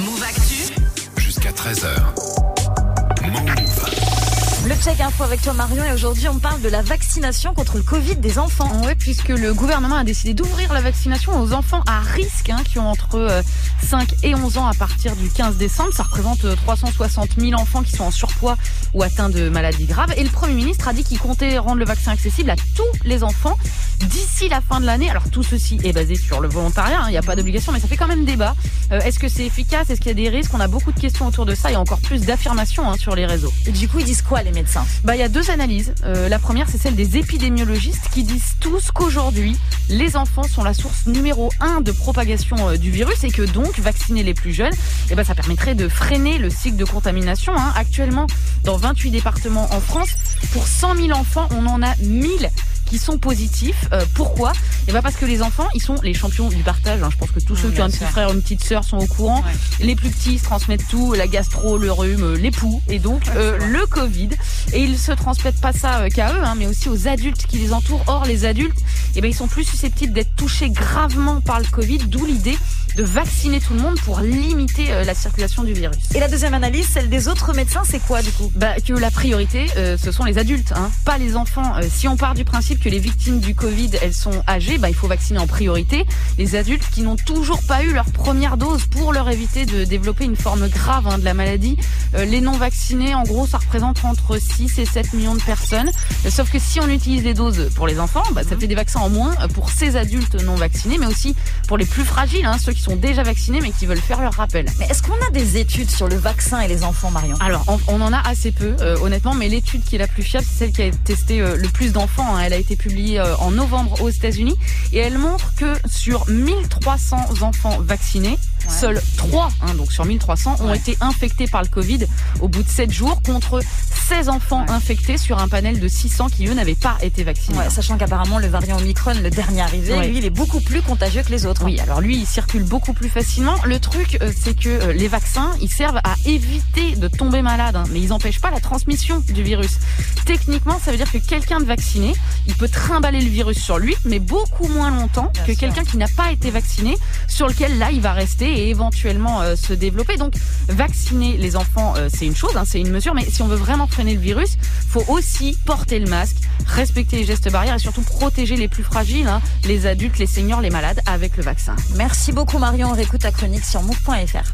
Move Actu. Jusqu'à 13h. Check info avec toi Marion et aujourd'hui on parle de la vaccination contre le Covid des enfants. Oui, puisque le gouvernement a décidé d'ouvrir la vaccination aux enfants à risque hein, qui ont entre euh, 5 et 11 ans à partir du 15 décembre. Ça représente euh, 360 000 enfants qui sont en surpoids ou atteints de maladies graves. Et le Premier ministre a dit qu'il comptait rendre le vaccin accessible à tous les enfants d'ici la fin de l'année. Alors tout ceci est basé sur le volontariat, hein, il n'y a pas d'obligation, mais ça fait quand même débat. Euh, Est-ce que c'est efficace? Est-ce qu'il y a des risques? On a beaucoup de questions autour de ça et encore plus d'affirmations hein, sur les réseaux. Et du coup ils disent quoi les médecins? Bah, il y a deux analyses. Euh, la première, c'est celle des épidémiologistes qui disent tous qu'aujourd'hui, les enfants sont la source numéro un de propagation euh, du virus et que donc vacciner les plus jeunes, eh ben, ça permettrait de freiner le cycle de contamination. hein. Actuellement, dans 28 départements en France, pour 100 000 enfants, on en a 1000 qui sont positifs. Euh, pourquoi? Eh ben parce que les enfants, ils sont les champions du partage. hein. Je pense que tous ceux qui ont un petit frère ou une petite sœur sont au courant. Les plus petits se transmettent tout, la gastro, le rhume, euh, les poux et donc euh, le Covid. Et ils se transmettent pas ça qu'à eux, hein, mais aussi aux adultes qui les entourent. Or, les adultes, eh ben ils sont plus susceptibles d'être touchés gravement par le Covid, d'où l'idée de vacciner tout le monde pour limiter euh, la circulation du virus. Et la deuxième analyse, celle des autres médecins, c'est quoi du coup? Bah, que la priorité, euh, ce sont les adultes, hein, pas les enfants. Euh, si on part du principe que les victimes du Covid, elles sont âgées, bah, il faut vacciner en priorité les adultes qui n'ont toujours pas eu leur première dose pour leur éviter de développer une forme grave hein, de la maladie. Euh, les non vaccinés, en gros, ça représente entre 6 et 7 millions de personnes. Sauf que si on utilise les doses pour les enfants, bah, ça fait des vaccins en moins pour ces adultes non vaccinés, mais aussi pour les plus fragiles, hein, ceux qui sont déjà vaccinés mais qui veulent faire leur rappel. Mais est-ce qu'on a des études sur le vaccin et les enfants Marion? Alors, on, on en a assez peu, euh, honnêtement, mais l'étude qui est la plus fiable, c'est celle qui a testé euh, le plus d'enfants. hein. Elle a été publiée euh, en novembre aux États-Unis et elle montre que sur 1300 enfants vaccinés, seuls 3, hein, donc sur 1300, ont été infectés par le Covid au bout de 7 jours contre 16 enfants infectés sur un panel de 600 qui, eux, n'avaient pas été vaccinés. Ouais, Sachant qu'apparemment le variant Omicron, le dernier arrivé, lui il est beaucoup plus contagieux que les autres. Oui, alors lui, il circule beaucoup plus facilement. Le truc, euh, c'est que euh, les vaccins, ils servent à éviter de tomber malade, hein, mais ils n'empêchent pas la transmission du virus. Techniquement, ça veut dire que quelqu'un de vacciné, il peut trimballer le virus sur lui, mais beaucoup moins longtemps Bien que quelqu'un qui n'a pas été vacciné, sur lequel là, il va rester et éventuellement euh, se développer. Donc, vacciner les enfants, euh, c'est une chose, hein, c'est une mesure, mais si on veut vraiment freiner le virus, faut aussi porter le masque, respecter les gestes barrières et surtout protéger les plus fragiles, hein, les adultes, les seniors, les malades, avec le vaccin. Merci beaucoup Marion, on réécoute ta chronique sur move.fr.